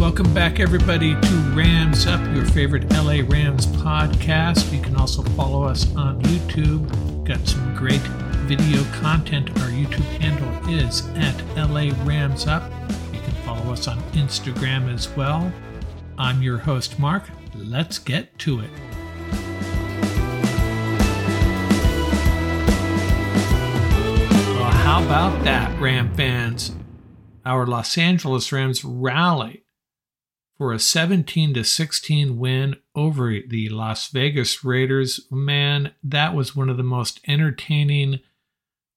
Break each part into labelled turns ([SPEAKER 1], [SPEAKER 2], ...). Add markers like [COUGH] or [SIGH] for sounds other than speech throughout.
[SPEAKER 1] Welcome back, everybody, to Rams Up, your favorite LA Rams podcast. You can also follow us on YouTube. Got some great video content. Our YouTube handle is at LA Rams Up. You can follow us on Instagram as well. I'm your host, Mark. Let's get to it. Well, how about that, Ram fans? Our Los Angeles Rams rally for a 17 to 16 win over the Las Vegas Raiders. Man, that was one of the most entertaining.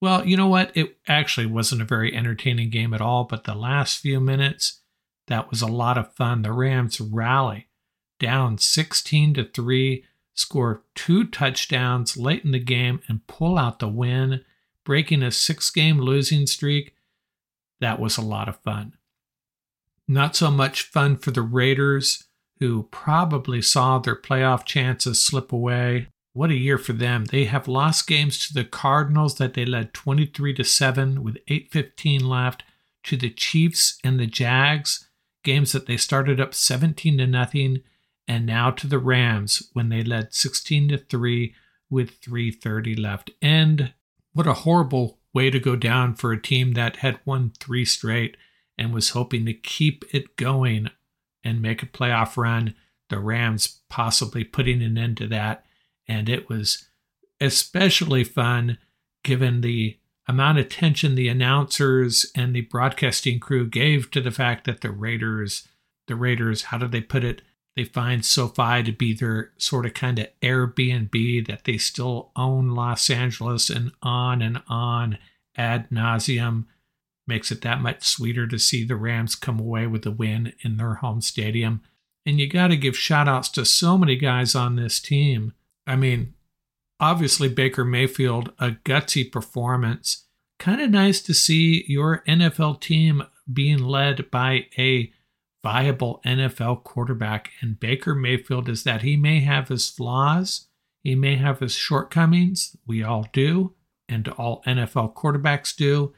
[SPEAKER 1] Well, you know what? It actually wasn't a very entertaining game at all, but the last few minutes, that was a lot of fun. The Rams rally down 16 to 3, score two touchdowns late in the game and pull out the win, breaking a six-game losing streak. That was a lot of fun. Not so much fun for the Raiders, who probably saw their playoff chances slip away. What a year for them. They have lost games to the Cardinals that they led 23 to 7 with 8:15 left, to the Chiefs and the Jags, games that they started up 17 to nothing, and now to the Rams when they led 16 to 3 with 3:30 left. And what a horrible way to go down for a team that had won 3 straight and was hoping to keep it going and make a playoff run. The Rams possibly putting an end to that. And it was especially fun given the amount of attention the announcers and the broadcasting crew gave to the fact that the Raiders, the Raiders, how do they put it? They find SoFi to be their sort of kind of Airbnb, that they still own Los Angeles and on and on ad nauseum makes it that much sweeter to see the Rams come away with a win in their home stadium. And you got to give shout outs to so many guys on this team. I mean, obviously, Baker Mayfield, a gutsy performance. Kind of nice to see your NFL team being led by a viable NFL quarterback. And Baker Mayfield is that he may have his flaws, he may have his shortcomings. We all do, and all NFL quarterbacks do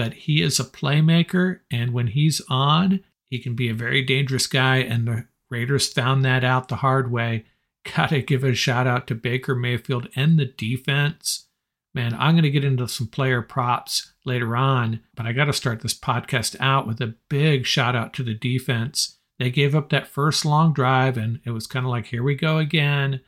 [SPEAKER 1] but he is a playmaker, and when he's on, he can be a very dangerous guy. And the Raiders found that out the hard way. [LAUGHS] Gotta give a shout out to Baker Mayfield and the defense. Man, I'm going to get into some player props later on, but I got to start this podcast out with a big shout out to the defense. They gave up that first long drive, and it was kind of like, here we go again.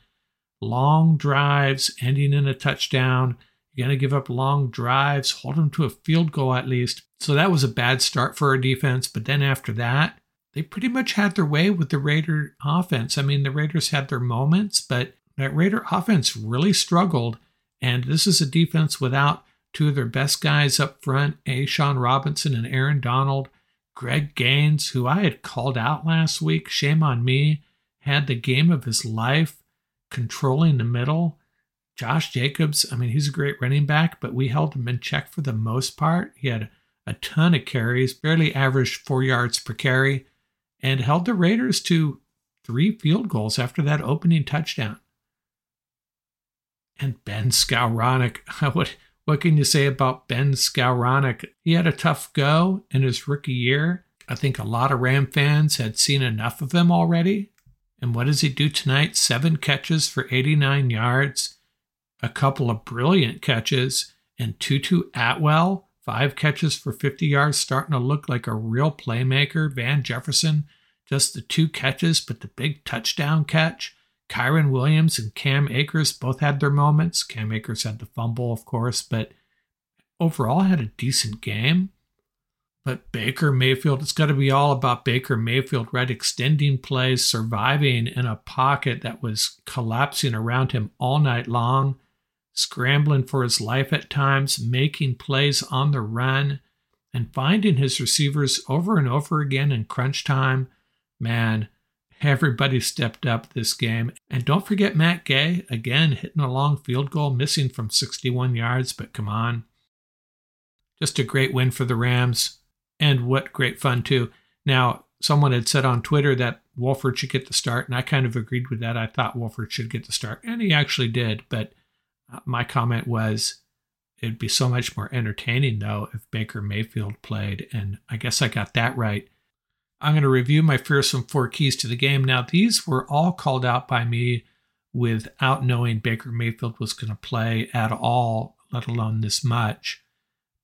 [SPEAKER 1] Long drives ending in a touchdown. You're going to give up long drives, hold them to a field goal at least. So that was a bad start for our defense. But then after that, they pretty much had their way with the Raider offense. I mean, the Raiders had their moments, but that Raider offense really struggled. And this is a defense without two of their best guys up front, A'Shawn Robinson and Aaron Donald. Greg Gaines, who I had called out last week, shame on me, had the game of his life controlling the middle. Josh Jacobs, I mean, he's a great running back, but we held him in check for the most part. He had a ton of carries, barely averaged four yards per carry, and held the Raiders to three field goals after that opening touchdown. And Ben Skowronek, [LAUGHS] what, what can you say about Ben Skowronek? He had a tough go in his rookie year. I think a lot of Ram fans had seen enough of him already. And what does he do tonight? Seven catches for 89 yards a couple of brilliant catches, and Tutu Atwell, five catches for 50 yards, starting to look like a real playmaker. Van Jefferson, just the two catches, but the big touchdown catch. Kyren Williams and Cam Akers both had their moments. Cam Akers had the fumble, of course, but overall had a decent game. But Baker Mayfield, it's got to be all about Baker Mayfield, right? Extending plays, surviving in a pocket that was collapsing around him all night long scrambling for his life at times, making plays on the run, and finding his receivers over and over again in crunch time. Man, everybody stepped up this game. And don't forget Matt Gay, again hitting a long field goal, missing from 61 yards, but come on. Just a great win for the Rams. And what great fun, too. Now, someone had said on Twitter that Wolford should get the start, and I kind of agreed with that. I thought Wolford should get the start, and he actually did. But my comment was it'd be so much more entertaining though if Baker Mayfield played, and I guess I got that right. I'm going to review my fearsome four keys to the game. Now, these were all called out by me without knowing Baker Mayfield was going to play at all, let alone this much.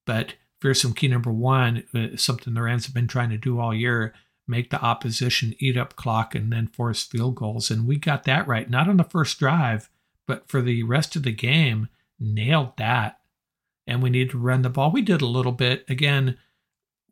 [SPEAKER 1] But fearsome key number one uh, something the Rams have been trying to do all year make the opposition eat up clock and then force field goals. And we got that right, not on the first drive, but for the rest of the game, nailed that. And we needed to run the ball. We did a little bit. Again,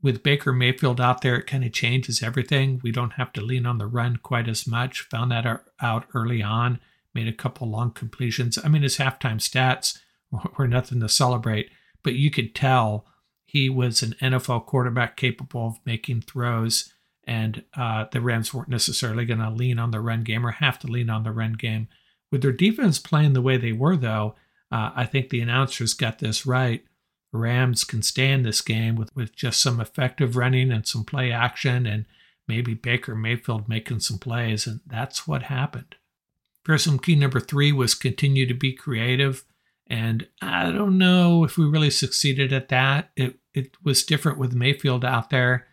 [SPEAKER 1] with Baker Mayfield out there, it kind of changes everything. We don't have to lean on the run quite as much. Found that out early on, made a couple long completions. I mean, his halftime stats [LAUGHS] were nothing to celebrate, but you could tell he was an NFL quarterback capable of making throws and uh, the Rams weren't necessarily going to lean on the run game or have to lean on the run game. With their defense playing the way they were, though, uh, I think the announcers got this right. Rams can stay in this game with, with just some effective running and some play action, and maybe Baker Mayfield making some plays, and that's what happened. Fearsome key number three was continue to be creative, and I don't know if we really succeeded at that. It it was different with Mayfield out there.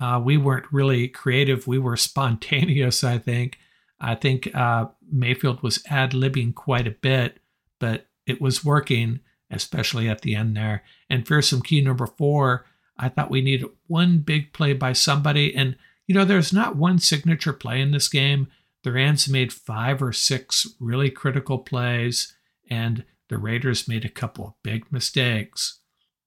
[SPEAKER 1] Uh, we weren't really creative. We were [LAUGHS] spontaneous, I think. I think uh, Mayfield was ad libbing quite a bit, but it was working, especially at the end there. And fearsome key number four, I thought we needed one big play by somebody. And, you know, there's not one signature play in this game. The Rams made five or six really critical plays, and the Raiders made a couple of big mistakes.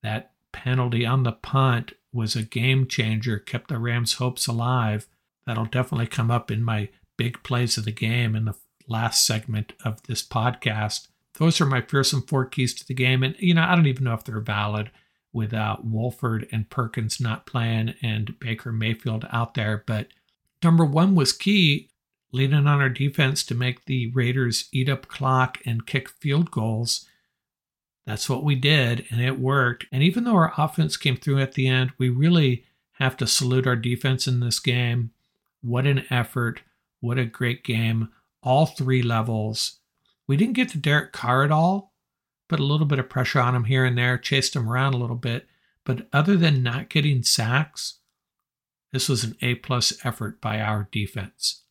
[SPEAKER 1] That penalty on the punt was a game changer, kept the Rams' hopes alive. That'll definitely come up in my big plays of the game in the last segment of this podcast. Those are my fearsome four keys to the game. And, you know, I don't even know if they're valid without uh, Wolford and Perkins not playing and Baker Mayfield out there. But number one was key, leaning on our defense to make the Raiders eat up clock and kick field goals. That's what we did, and it worked. And even though our offense came through at the end, we really have to salute our defense in this game. What an effort. What a great game. All three levels. We didn't get to Derek Carr at all, put a little bit of pressure on him here and there, chased him around a little bit. But other than not getting sacks, this was an A plus effort by our defense.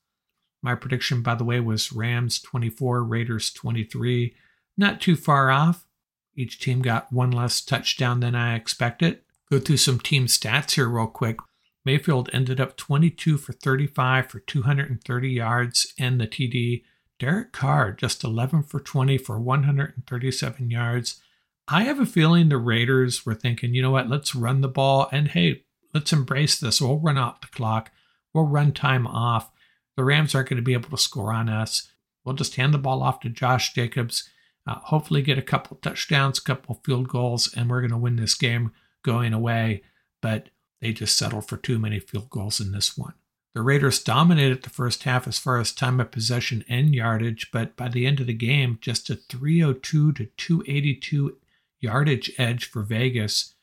[SPEAKER 1] My prediction, by the way, was Rams 24, Raiders 23. Not too far off. Each team got one less touchdown than I expected. Go through some team stats here, real quick. Mayfield ended up 22 for 35 for 230 yards and the TD. Derek Carr just 11 for 20 for 137 yards. I have a feeling the Raiders were thinking, you know what, let's run the ball and hey, let's embrace this. We'll run out the clock. We'll run time off. The Rams aren't going to be able to score on us. We'll just hand the ball off to Josh Jacobs uh, hopefully get a couple touchdowns, couple field goals, and we're going to win this game going away. But they just settled for too many field goals in this one. The Raiders dominated the first half as far as time of possession and yardage, but by the end of the game, just a 302 to 282 yardage edge for Vegas.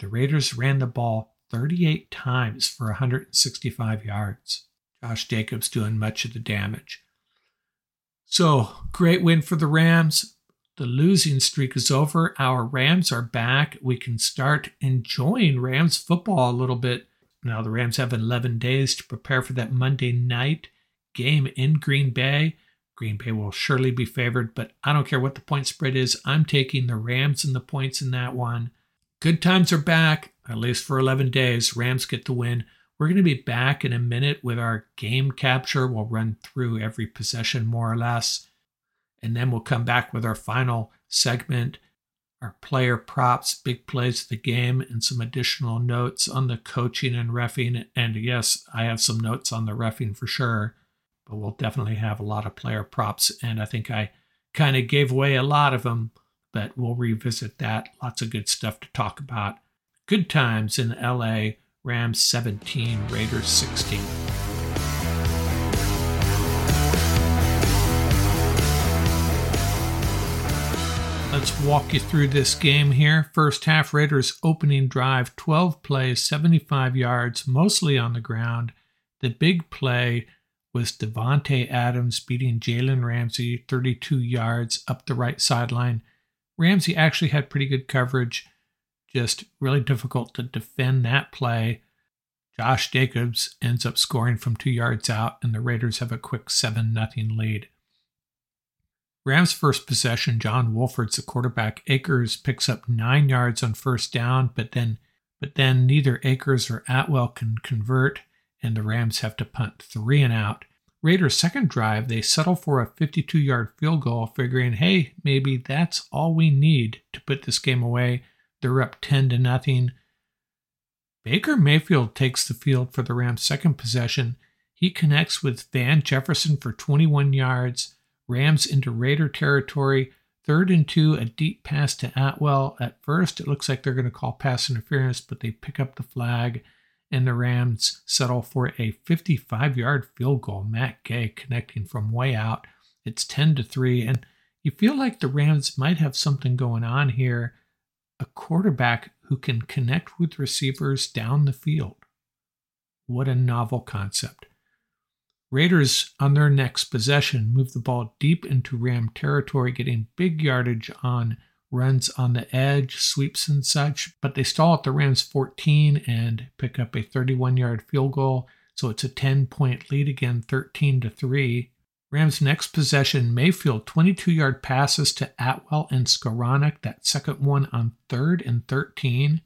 [SPEAKER 1] The Raiders ran the ball 38 times for 165 yards. Josh Jacobs doing much of the damage. So, great win for the Rams. The losing streak is over. Our Rams are back. We can start enjoying Rams football a little bit. Now, the Rams have 11 days to prepare for that Monday night game in Green Bay. Green Bay will surely be favored, but I don't care what the point spread is. I'm taking the Rams and the points in that one. Good times are back, at least for 11 days. Rams get the win. We're going to be back in a minute with our game capture. We'll run through every possession more or less. And then we'll come back with our final segment, our player props, big plays of the game, and some additional notes on the coaching and refing. And yes, I have some notes on the refing for sure, but we'll definitely have a lot of player props. And I think I kind of gave away a lot of them, but we'll revisit that. Lots of good stuff to talk about. Good times in LA, Rams 17, Raiders 16. Let's walk you through this game here. First half Raiders opening drive, 12 plays, 75 yards, mostly on the ground. The big play was Davante Adams beating Jalen Ramsey 32 yards up the right sideline. Ramsey actually had pretty good coverage, just really difficult to defend that play. Josh Jacobs ends up scoring from two yards out, and the Raiders have a quick 7 0 lead. Rams' first possession, John Wolford's the quarterback. Akers picks up nine yards on first down, but then but then neither Akers or Atwell can convert, and the Rams have to punt three and out. Raiders' second drive, they settle for a 52 yard field goal, figuring, hey, maybe that's all we need to put this game away. They're up 10 to nothing. Baker Mayfield takes the field for the Rams' second possession. He connects with Van Jefferson for 21 yards. Rams into Raider territory. Third and two, a deep pass to Atwell. At first, it looks like they're going to call pass interference, but they pick up the flag, and the Rams settle for a 55 yard field goal. Matt Gay connecting from way out. It's 10 to 3, and you feel like the Rams might have something going on here. A quarterback who can connect with receivers down the field. What a novel concept. Raiders, on their next possession, move the ball deep into Ram territory, getting big yardage on runs on the edge, sweeps, and such, but they stall at the Rams 14 and pick up a 31 yard field goal. So it's a 10 point lead again, 13 to 3. Rams' next possession, Mayfield 22 yard passes to Atwell and Skowronek, that second one on third and 13.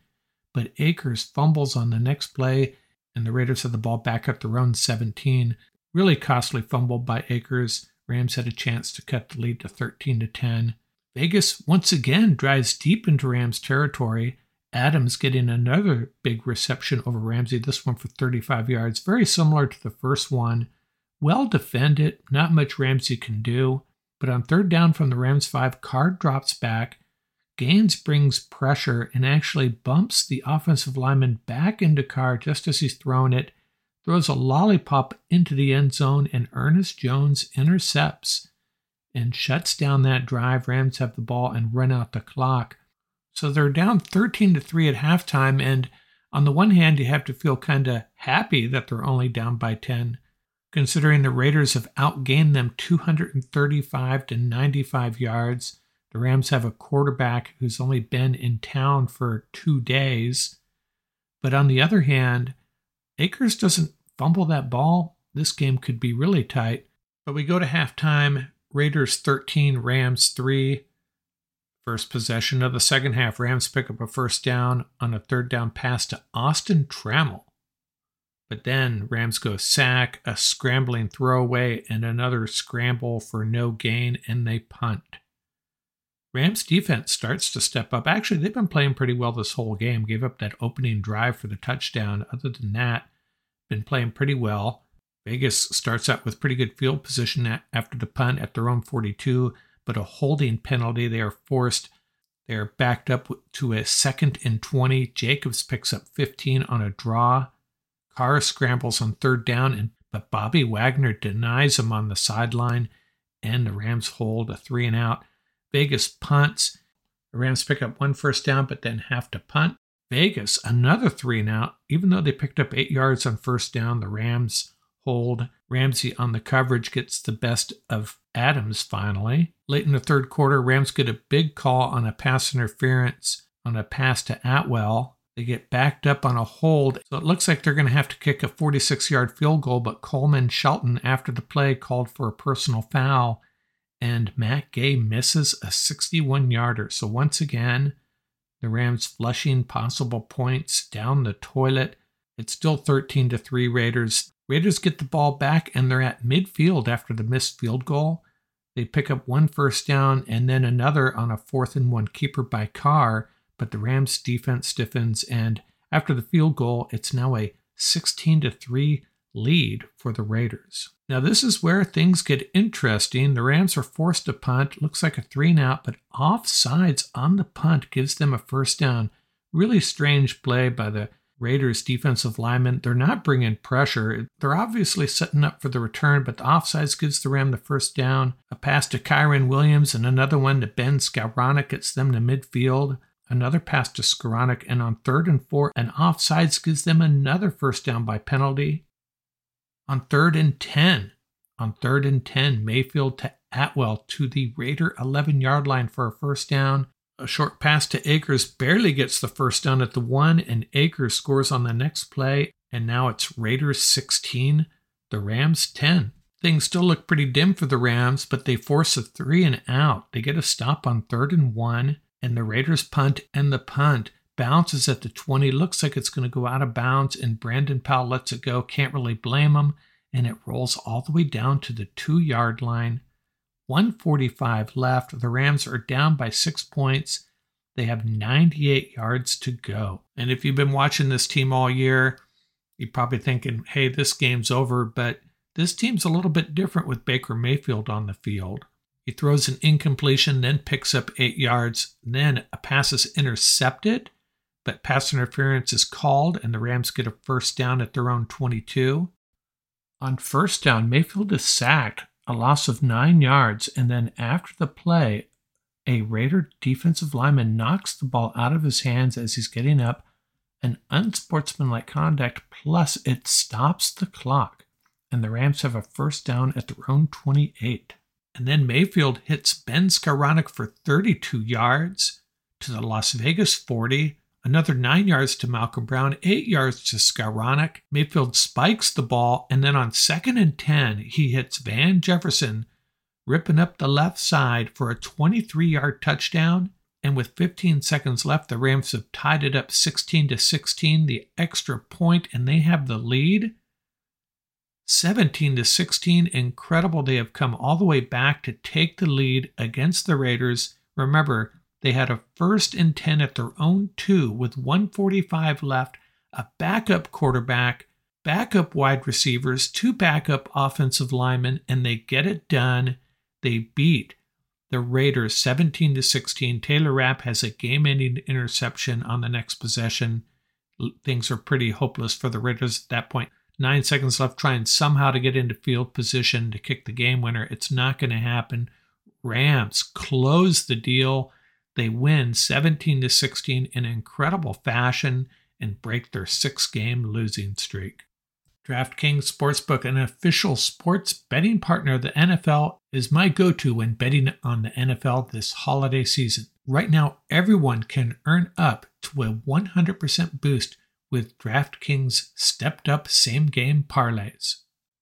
[SPEAKER 1] But Akers fumbles on the next play, and the Raiders have the ball back at their own 17. Really costly fumble by Akers. Rams had a chance to cut the lead to 13 to 10. Vegas once again drives deep into Rams territory. Adams getting another big reception over Ramsey, this one for 35 yards, very similar to the first one well defended, not much Ramsey can do. But on third down from the Rams 5, Carr drops back. Gaines brings pressure and actually bumps the offensive lineman back into Carr just as he's throwing it, throws a lollipop into the end zone, and Ernest Jones intercepts and shuts down that drive. Rams have the ball and run out the clock. So they're down 13 to 3 at halftime. And on the one hand, you have to feel kind of happy that they're only down by 10 considering the Raiders have outgained them 235 to 95 yards. The Rams have a quarterback who's only been in town for two days. But on the other hand, Akers doesn't fumble that ball. This game could be really tight. But we go to halftime Raiders 13, Rams 3. First possession of the second half, Rams pick up a first down on a third down pass to Austin Trammell. But then Rams go sack, a scrambling throwaway, and another scramble for no gain, and they punt. Rams defense starts to step up. Actually, they've been playing pretty well this whole game. Gave up that opening drive for the touchdown. Other than that, been playing pretty well. Vegas starts out with pretty good field position after the punt at their own 42, but a holding penalty. They are forced. They are backed up to a second and 20. Jacobs picks up 15 on a draw. Carr scrambles on third down, and but Bobby Wagner denies him on the sideline, and the Rams hold a three and out. Vegas punts. The Rams pick up one first down, but then have to punt. Vegas, another three out. Even though they picked up eight yards on first down, the Rams hold. Ramsey on the coverage gets the best of Adams finally. Late in the third quarter, Rams get a big call on a pass interference on a pass to Atwell. They get backed up on a hold. So it looks like they're going to have to kick a 46 yard field goal, but Coleman Shelton, after the play, called for a personal foul, and Matt Gay misses a 61 yarder. So once again, the Rams flushing possible points down the toilet. It's still 13 to 3 Raiders. Raiders get the ball back and they're at midfield after the missed field goal. They pick up one first down and then another on a fourth and one keeper by Carr but the Rams defense stiffens and after the field goal, it's now a 16 to 3 lead for the Raiders. Now this is where things get interesting. The Rams are forced to punt. Looks like a 3 and out, but offsides on the punt gives them a first down. Really strange play by the Raiders defensive linemen. They're not bringing pressure. They're obviously setting up for the return, but the offsides gives the Ram the first down. A pass to Kyren Williams and another one to Ben Skowronek gets them to midfield another pass to Skowronek, and on third and four, an offsides gives them another first down by penalty. On third and 10, on third and 10, Mayfield to Atwell to the Raider 11 yard line for a first down. A short pass to Akers barely gets the first down at the one, and Akers scores on the next play. And now it's Raiders 16, the Rams 10. Things still look pretty dim for the Rams, but they force a three and out. They get a stop on third and one, and the Raiders punt, and the punt bounces at the 20. Looks like it's going to go out of bounds, and Brandon Powell lets it go. Can't really blame him. And it rolls all the way down to the two yard line. 145 left. The Rams are down by six points. They have 98 yards to go. And if you've been watching this team all year, you're probably thinking, hey, this game's over. But this team's a little bit different with Baker Mayfield on the field. He throws an incompletion, then picks up eight yards. Then a pass is intercepted, but pass interference is called, and the Rams get a first down at their own 22. On first down, Mayfield is sacked, a loss of nine yards, and then after the play, a Raider defensive lineman knocks the ball out of his hands as he's getting up, an unsportsmanlike conduct, plus it stops the clock and the Rams have a first down at their own 28. And then Mayfield hits Ben Skowronek for 32 yards to the Las Vegas 40, another 9 yards to Malcolm Brown, 8 yards to Skowronek. Mayfield spikes the ball, and then on second and 10, he hits Van Jefferson, ripping up the left side for a 23 yard touchdown. And with 15 seconds left, the Rams have tied it up 16 to 16, the extra point, and they have the lead. 17 to 16. Incredible. They have come all the way back to take the lead against the Raiders. Remember, they had a first and 10 at their own two with 145 left, a backup quarterback, backup wide receivers, two backup offensive linemen, and they get it done. They beat the Raiders 17 to 16. Taylor Rapp has a game-ending interception on the next possession. Things are pretty hopeless for the Raiders at that point. point nine seconds left, trying somehow to get into field position to kick the game winner. It's not going to happen. Rams close the deal. They win 17 to 16 in incredible fashion and break their six game losing streak. DraftKings Sportsbook, an official sports betting partner of the NFL, is my go to when betting on the NFL this holiday season. Right now, everyone can earn up to a 100% boost with DraftKings stepped up same game parlays.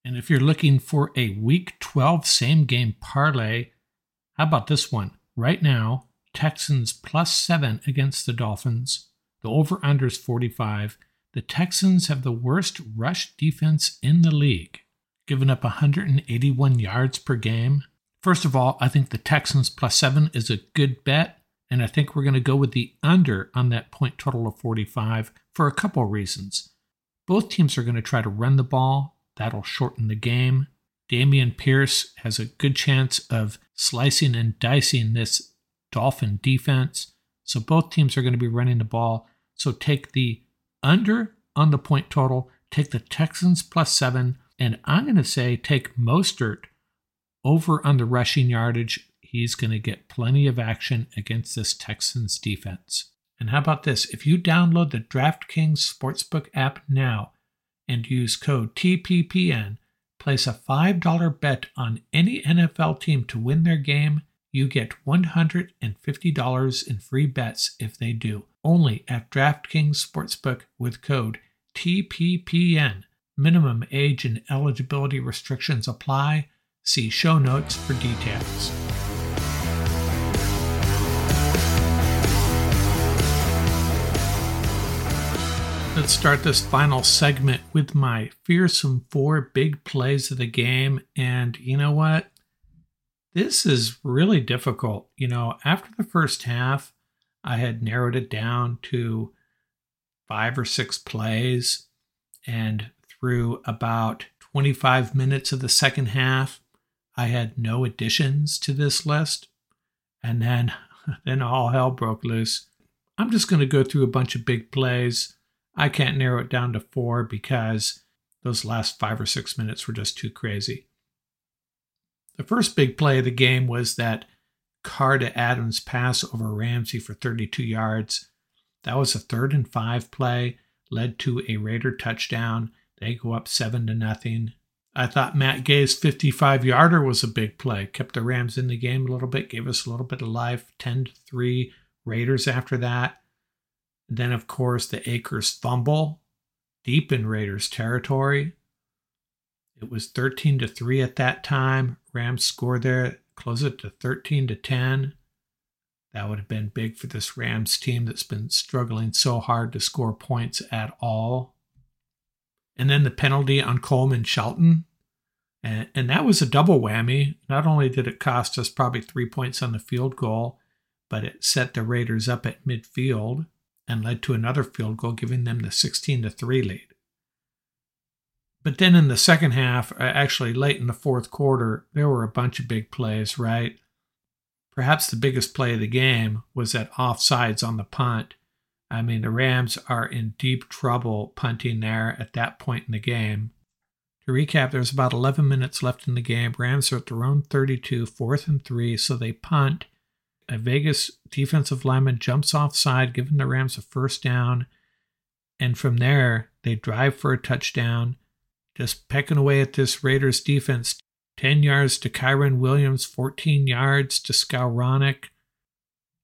[SPEAKER 1] And if you're looking for a week 12 same game parlay, how about this one? Right now, Texans plus seven against the Dolphins. The over under is 45. The Texans have the worst rush defense in the league, giving up 181 yards per game. First of all, I think the Texans plus seven is a good bet. And I think we're going to go with the under on that point total of 45 for a couple of reasons. Both teams are going to try to run the ball, that'll shorten the game. Dameon Pierce has a good chance of slicing and dicing this Dolphin defense. So both teams are going to be running the ball. So take the under on the point total, take the Texans plus seven, and I'm going to say take Mostert over on the rushing yardage he's going to get plenty of action against this Texans defense. And how about this? If you download the DraftKings Sportsbook app now and use code TPPN, place a $5 bet on any NFL team to win their game, you get $150 in free bets if they do. Only at DraftKings Sportsbook with code TPPN. Minimum age and eligibility restrictions apply. See show notes for details. Let's start this final segment with my fearsome four big plays of the game. And you know what? This is really difficult. You know, after the first half, I had narrowed it down to five or six plays. And through about 25 minutes of the second half, I had no additions to this list. And then, [LAUGHS] then all hell broke loose. I'm just going to go through a bunch of big plays I can't narrow it down to four because those last five or six minutes were just too crazy. The first big play of the game was that Carr to Adams pass over Ramsey for 32 yards. That was a third and five play, led to a Raider touchdown. They go up seven to nothing. I thought Matt Gay's 55 yarder was a big play, kept the Rams in the game a little bit, gave us a little bit of life. 10 to 3 Raiders after that. Then, of course, the Akers fumble. deep in Raiders territory. It was 13 to 3 at that time. Rams score there, close it to 13 to 10. That would have been big for this Rams team that's been struggling so hard to score points at all. And then the penalty on Coleman Shelton. And, and that was a double whammy. Not only did it cost us probably three points on the field goal, but it set the Raiders up at midfield and led to another field goal, giving them the 16 to 3 lead. But then in the second half, uh, actually late in the fourth quarter, there were a bunch of big plays, right? Perhaps the biggest play of the game was that offsides on the punt. I mean, the Rams are in deep trouble punting there at that point in the game. To recap, there's about 11 minutes left in the game. Rams are at their own 32, fourth and three, so they punt a Vegas defensive lineman jumps offside, giving the Rams a first down. And from there, they drive for a touchdown, just pecking away at this Raiders defense. 10 yards to Kyren Williams, 14 yards to Skowronek.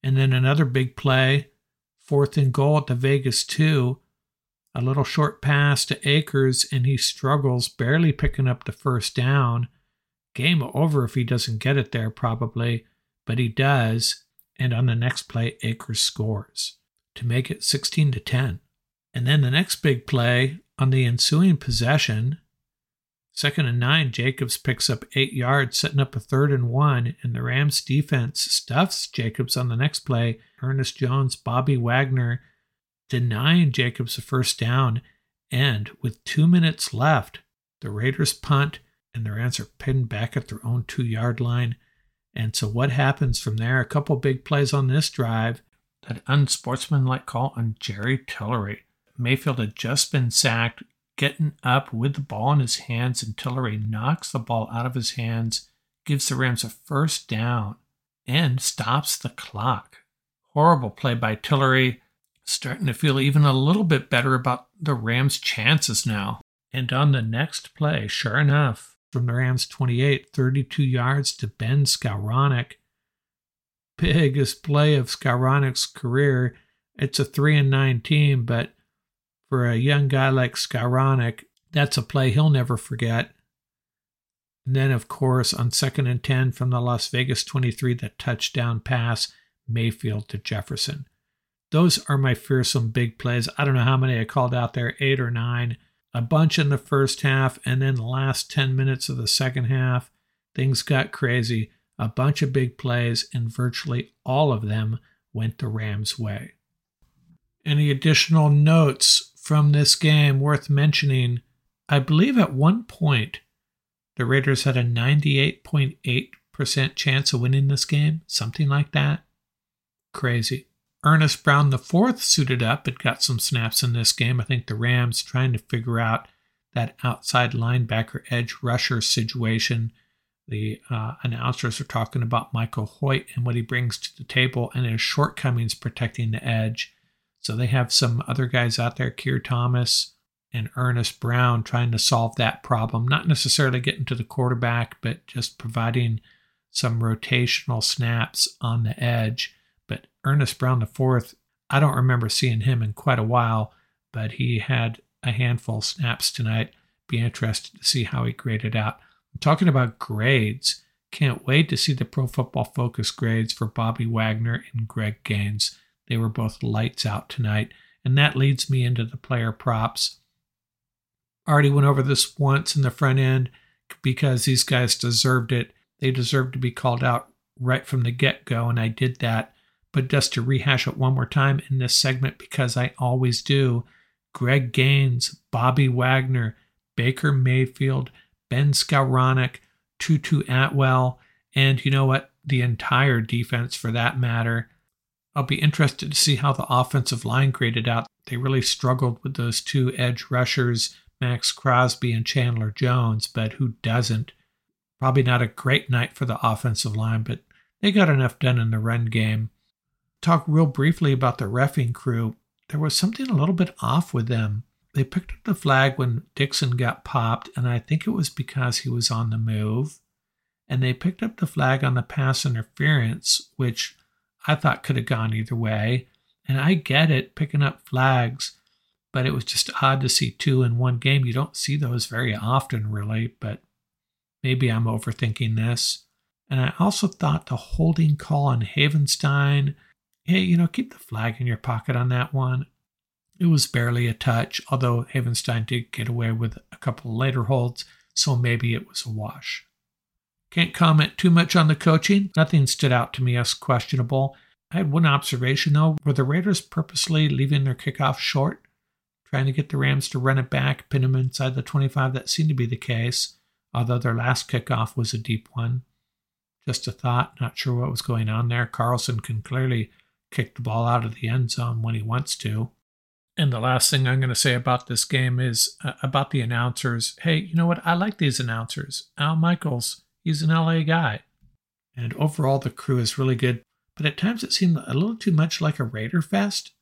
[SPEAKER 1] And then another big play, fourth and goal at the Vegas 2. A little short pass to Akers, and he struggles, barely picking up the first down. Game over if he doesn't get it there, probably but he does, and on the next play, Akers scores to make it 16 to 10. And then the next big play on the ensuing possession, second and nine, Jacobs picks up eight yards, setting up a third and one, and the Rams defense stuffs Jacobs on the next play. Ernest Jones, Bobby Wagner denying Jacobs a first down, and with two minutes left, the Raiders punt, and the Rams are pinned back at their own two yard line. And so what happens from there? A couple big plays on this drive. That unsportsmanlike call on Jerry Tillery. Mayfield had just been sacked, getting up with the ball in his hands, and Tillery knocks the ball out of his hands, gives the Rams a first down, and stops the clock. Horrible play by Tillery. Starting to feel even a little bit better about the Rams' chances now. And on the next play, sure enough, from the Rams 28, 32 yards to Ben Skowronek. Biggest play of Skowronek's career. It's a 3 and 9 team, but for a young guy like Skowronek, that's a play he'll never forget. And then, of course, on second and 10 from the Las Vegas 23, the touchdown pass, Mayfield to Jefferson. Those are my fearsome big plays. I don't know how many I called out there, eight or nine a bunch in the first half, and then the last 10 minutes of the second half, things got crazy. A bunch of big plays, and virtually all of them went the Rams' way. Any additional notes from this game worth mentioning? I believe at one point the Raiders had a 98.8% chance of winning this game, something like that. Crazy. Ernest Brown IV suited up and got some snaps in this game. I think the Rams trying to figure out that outside linebacker edge rusher situation. The uh, announcers are talking about Michael Hoecht and what he brings to the table and his shortcomings protecting the edge. So they have some other guys out there, Keir Thomas and Ernest Brown, trying to solve that problem. Not necessarily getting to the quarterback, but just providing some rotational snaps on the edge. But Ernest Brown the fourth, I don't remember seeing him in quite a while, but he had a handful of snaps tonight. Be interested to see how he graded out. I'm talking about grades. Can't wait to see the Pro Football Focus grades for Bobby Wagner and Greg Gaines. They were both lights out tonight. And that leads me into the player props. Already went over this once in the front end because these guys deserved it. They deserved to be called out right from the get go, and I did that. But just to rehash it one more time in this segment, because I always do Greg Gaines, Bobby Wagner, Baker Mayfield, Ben Skowronek, Tutu Atwell, and you know what? The entire defense for that matter. I'll be interested to see how the offensive line graded out. They really struggled with those two edge rushers, Maxx Crosby and Chandler Jones, but who doesn't? Probably not a great night for the offensive line, but they got enough done in the run game talk real briefly about the refing crew. There was something a little bit off with them. They picked up the flag when Dixon got popped, and I think it was because he was on the move. And they picked up the flag on the pass interference, which I thought could have gone either way. And I get it, picking up flags. but it was just odd to see two in one game. You don't see those very often, really, but maybe I'm overthinking this. And I also thought the holding call on Havenstein, hey, you know, keep the flag in your pocket on that one. It was barely a touch, although Havenstein did get away with a couple later holds, so maybe it was a wash. Can't comment too much on the coaching. Nothing stood out to me as questionable. I had one observation though. Were the Raiders purposely leaving their kickoff short, trying to get the Rams to run it back, pin them inside the 25? That seemed to be the case, although their last kickoff was a deep one. Just a thought, not sure what was going on there. Carlson can clearly kick the ball out of the end zone when he wants to. And the last thing I'm going to say about this game is uh, about the announcers. Hey, you know what? I like these announcers. Al Michaels, he's an LA guy. And overall, the crew is really good. But at times it seemed a little too much like a Raider fest.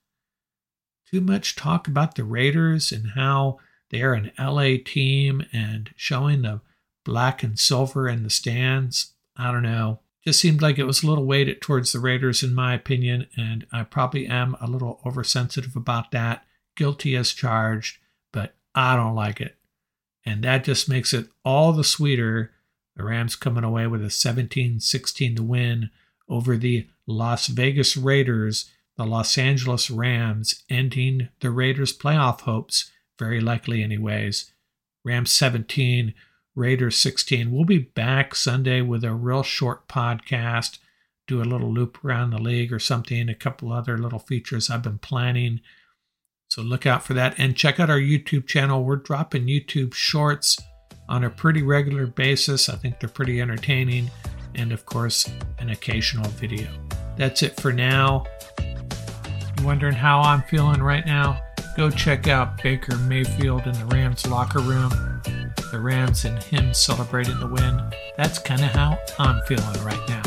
[SPEAKER 1] Too much talk about the Raiders and how they're an LA team and showing the black and silver in the stands. I don't know. Just seemed like it was a little weighted towards the Raiders, in my opinion, and I probably am a little oversensitive about that. Guilty as charged, but I don't like it. And that just makes it all the sweeter. The Rams coming away with a 17 16 to win over the Las Vegas Raiders, the Los Angeles Rams, ending the Raiders' playoff hopes, very likely, anyways. Rams 17, Raiders 16. We'll be back Sunday with a real short podcast, do a little loop around the league or something, a couple other little features I've been planning. So look out for that and check out our YouTube channel. We're dropping YouTube shorts on a pretty regular basis. I think they're pretty entertaining. And of course, an occasional video. That's it for now. wondering how I'm feeling right now? Go check out Baker Mayfield in the Rams locker room the Rams and him celebrating the win. That's kind of how I'm feeling right now.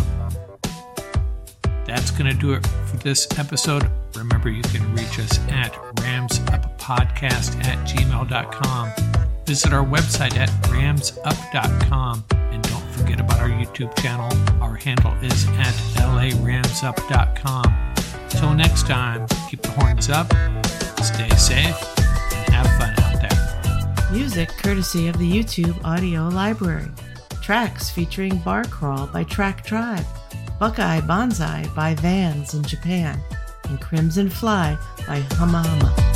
[SPEAKER 1] That's going to do it for this episode. Remember, you can reach us at ramsuppodcast at gmail.com. Visit our website at ramsup.com. And don't forget about our YouTube channel. Our handle is at laramsup.com. Till next time, keep the horns up, stay safe, and have fun out there.
[SPEAKER 2] Music courtesy of the YouTube audio library. Tracks featuring Bar Crawl by Track Tribe, Buckeye Bonsai by Vans in Japan, and Crimson Fly by Hama Hama.